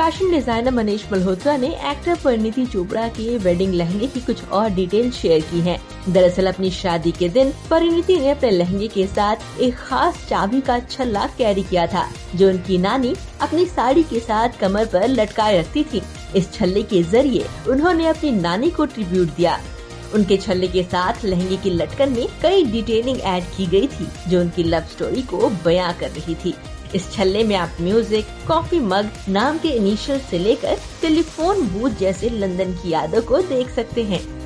Fashion designer Manish Malhotra ने actor Parineeti Chopra के wedding लहंगे की कुछ और डिटेल शेयर की हैं। दरअसल अपनी शादी के दिन परिणीति ने अपने लहंगे के साथ एक खास चाबी का छल्ला कैरी किया था, जो उनकी नानी अपनी साड़ी के साथ कमर पर लटकाए रखती थी। इस छल्ले के ज़रिए उन्होंने अपनी नानी को ट्रिब्यूट दिया। उनके छल्ले के साथ लहंगे की लटकन में कई डिटेलिंग ऐड की गई थी, जो उनकी लव स्टोरी को बयां कर रही थी। इस छल्ले में आप म्यूज़िक, कॉफ़ी मग नाम के इनिशियल से लेकर टेलीफोन बूथ जैसे लंदन की यादों को देख सकते हैं।